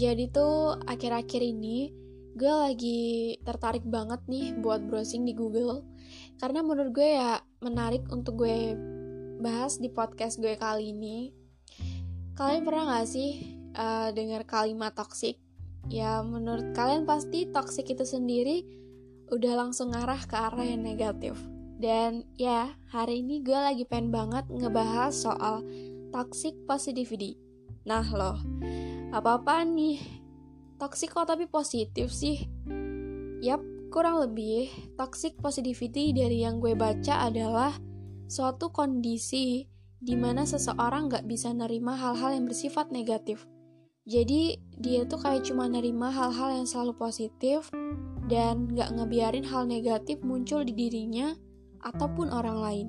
Jadi tuh akhir-akhir ini gue lagi tertarik banget nih buat browsing di Google karena menurut gue ya menarik untuk gue bahas di podcast gue kali ini. Kalian pernah gak sih uh, dengar kalimat toxic? Ya menurut kalian pasti toxic itu sendiri udah langsung ngarah ke arah yang negatif. Dan ya, hari ini gue lagi pengen banget ngebahas soal toxic positivity. Nah loh, apa-apa nih? Toxic kok tapi positif sih? Yap, kurang lebih toxic positivity dari yang gue baca adalah suatu kondisi di mana seseorang gak bisa nerima hal-hal yang bersifat negatif. Jadi dia tuh kayak cuma nerima hal-hal yang selalu positif dan gak ngebiarin hal negatif muncul di dirinya ataupun orang lain.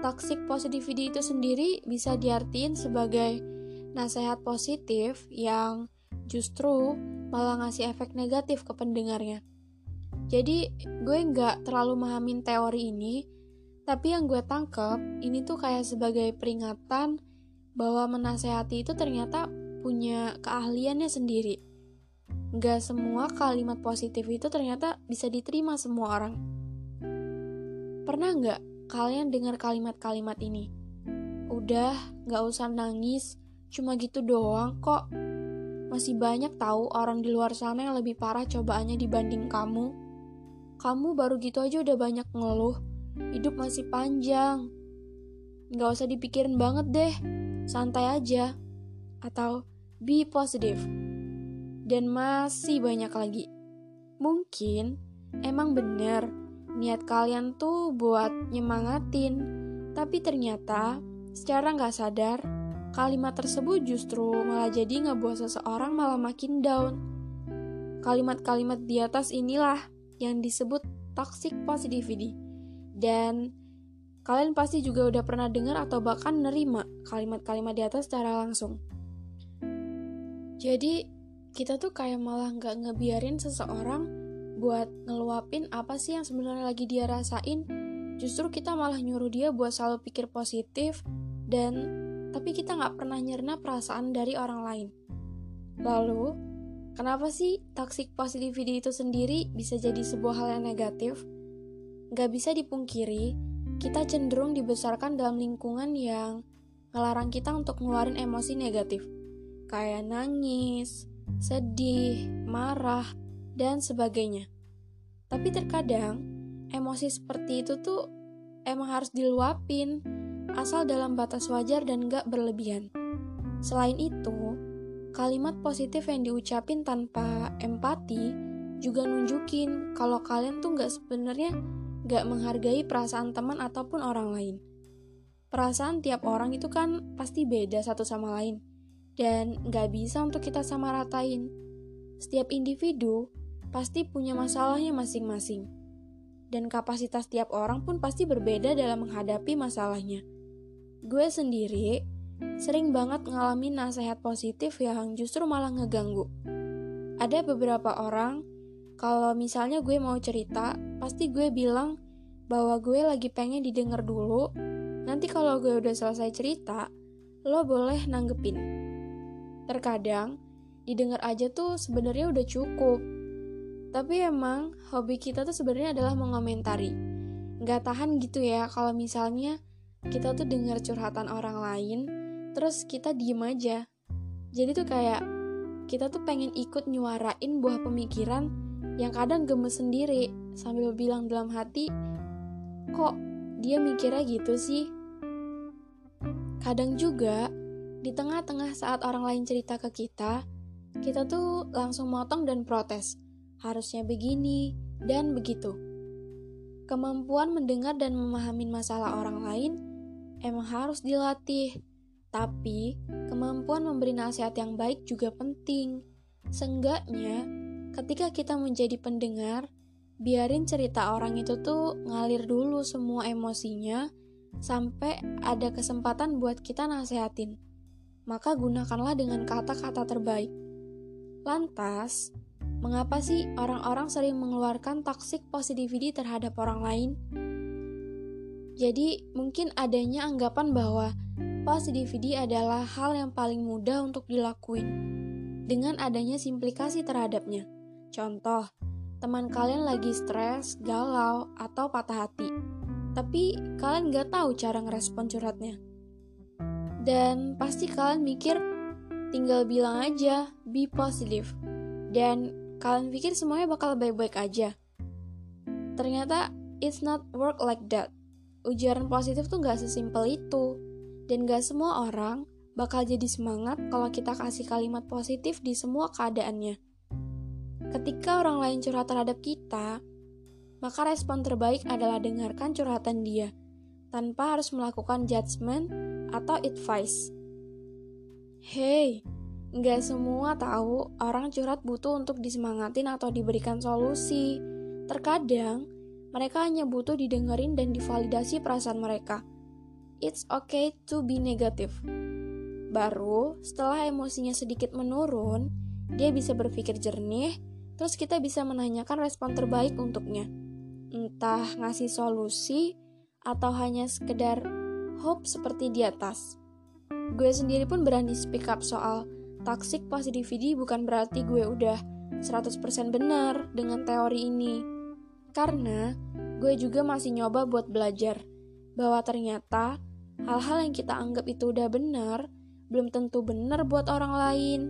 Toxic positivity itu sendiri bisa diartiin sebagai nasihat positif yang justru malah ngasih efek negatif ke pendengarnya. Jadi gue nggak terlalu memahamin teori ini, tapi yang gue tangkep ini tuh kayak sebagai peringatan bahwa menasehati itu ternyata punya keahliannya sendiri. Nggak semua kalimat positif itu ternyata bisa diterima semua orang. Pernah nggak kalian dengar kalimat-kalimat ini? Udah, nggak usah nangis, Cuma gitu doang kok. Masih banyak tahu orang di luar sana yang lebih parah cobaannya dibanding kamu. Kamu baru gitu aja udah banyak ngeluh. Hidup masih panjang. Gak usah dipikirin banget deh. Santai aja. Atau be positive. Dan masih banyak lagi. Mungkin emang bener niat kalian tuh buat nyemangatin. Tapi ternyata secara nggak sadar Kalimat tersebut justru malah jadi ngebuat seseorang malah makin down. Kalimat-kalimat di atas inilah yang disebut toxic positivity. Dan kalian pasti juga udah pernah dengar atau bahkan nerima kalimat-kalimat di atas secara langsung. Jadi, kita tuh kayak malah nggak ngebiarin seseorang buat ngeluapin apa sih yang sebenarnya lagi dia rasain. Justru kita malah nyuruh dia buat selalu pikir positif dan tapi kita nggak pernah nyerna perasaan dari orang lain. Lalu, kenapa sih toxic positivity itu sendiri bisa jadi sebuah hal yang negatif? Gak bisa dipungkiri, kita cenderung dibesarkan dalam lingkungan yang ngelarang kita untuk ngeluarin emosi negatif, kayak nangis, sedih, marah, dan sebagainya. Tapi terkadang, emosi seperti itu tuh emang harus diluapin, asal dalam batas wajar dan gak berlebihan. Selain itu, kalimat positif yang diucapin tanpa empati juga nunjukin kalau kalian tuh gak sebenarnya gak menghargai perasaan teman ataupun orang lain. Perasaan tiap orang itu kan pasti beda satu sama lain, dan gak bisa untuk kita sama ratain. Setiap individu pasti punya masalahnya masing-masing, dan kapasitas tiap orang pun pasti berbeda dalam menghadapi masalahnya. Gue sendiri sering banget ngalamin nasihat positif yang justru malah ngeganggu. Ada beberapa orang, kalau misalnya gue mau cerita, pasti gue bilang bahwa gue lagi pengen didengar dulu. Nanti kalau gue udah selesai cerita, lo boleh nanggepin. Terkadang, didengar aja tuh sebenarnya udah cukup. Tapi emang hobi kita tuh sebenarnya adalah mengomentari. Gak tahan gitu ya kalau misalnya kita tuh dengar curhatan orang lain terus kita diem aja. Jadi tuh kayak kita tuh pengen ikut nyuarain buah pemikiran yang kadang gemes sendiri sambil bilang dalam hati kok dia mikirnya gitu sih? Kadang juga di tengah-tengah saat orang lain cerita ke kita kita tuh langsung motong dan protes harusnya begini dan begitu. Kemampuan mendengar dan memahami masalah orang lain emang harus dilatih. Tapi, kemampuan memberi nasihat yang baik juga penting. Seenggaknya, ketika kita menjadi pendengar, biarin cerita orang itu tuh ngalir dulu semua emosinya sampai ada kesempatan buat kita nasehatin. Maka gunakanlah dengan kata-kata terbaik. Lantas, Mengapa sih orang-orang sering mengeluarkan toxic positivity terhadap orang lain? Jadi, mungkin adanya anggapan bahwa positivity adalah hal yang paling mudah untuk dilakuin. dengan adanya simplikasi terhadapnya. Contoh, teman kalian lagi stres, galau, atau patah hati. Tapi kalian gak tahu cara ngerespon curhatnya. Dan pasti kalian mikir, tinggal bilang aja, be positive. Dan kalian pikir semuanya bakal baik-baik aja. Ternyata, it's not work like that. Ujaran positif tuh gak sesimpel itu. Dan gak semua orang bakal jadi semangat kalau kita kasih kalimat positif di semua keadaannya. Ketika orang lain curhat terhadap kita, maka respon terbaik adalah dengarkan curhatan dia, tanpa harus melakukan judgement atau advice. Hey, nggak semua tahu orang curhat butuh untuk disemangatin atau diberikan solusi. Terkadang, mereka hanya butuh didengerin dan divalidasi perasaan mereka. It's okay to be negative. Baru setelah emosinya sedikit menurun, dia bisa berpikir jernih, terus kita bisa menanyakan respon terbaik untuknya. Entah ngasih solusi atau hanya sekedar hope seperti di atas. Gue sendiri pun berani speak up soal toxic positivity bukan berarti gue udah 100% benar dengan teori ini. Karena gue juga masih nyoba buat belajar bahwa ternyata hal-hal yang kita anggap itu udah benar belum tentu benar buat orang lain.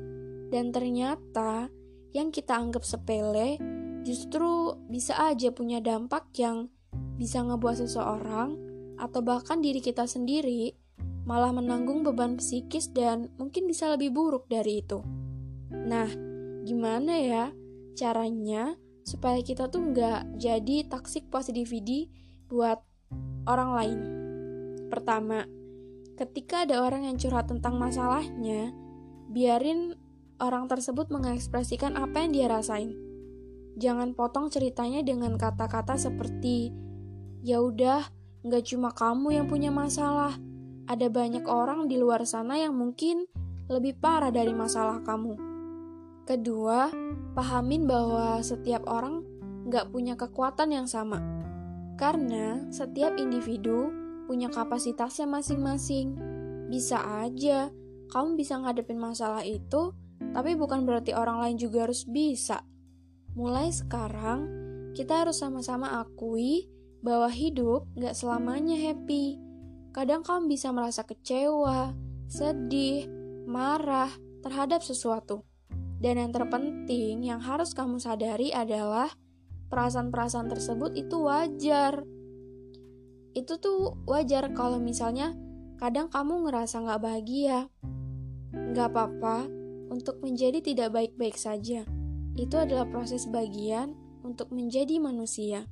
Dan ternyata yang kita anggap sepele justru bisa aja punya dampak yang bisa ngebuat seseorang atau bahkan diri kita sendiri malah menanggung beban psikis dan mungkin bisa lebih buruk dari itu. Nah, gimana ya caranya supaya kita tuh nggak jadi toxic positivity buat orang lain? Pertama, Ketika ada orang yang curhat tentang masalahnya, biarin orang tersebut mengekspresikan apa yang dia rasain. Jangan potong ceritanya dengan kata-kata seperti, "Ya udah, nggak cuma kamu yang punya masalah. Ada banyak orang di luar sana yang mungkin lebih parah dari masalah kamu." Kedua, pahamin bahwa setiap orang nggak punya kekuatan yang sama. Karena setiap individu punya kapasitasnya masing-masing. Bisa aja kamu bisa ngadepin masalah itu, tapi bukan berarti orang lain juga harus bisa. Mulai sekarang, kita harus sama-sama akui bahwa hidup gak selamanya happy. Kadang kamu bisa merasa kecewa, sedih, marah terhadap sesuatu. Dan yang terpenting yang harus kamu sadari adalah perasaan-perasaan tersebut itu wajar itu tuh wajar kalau misalnya kadang kamu ngerasa nggak bahagia. Nggak apa-apa untuk menjadi tidak baik-baik saja. Itu adalah proses bagian untuk menjadi manusia.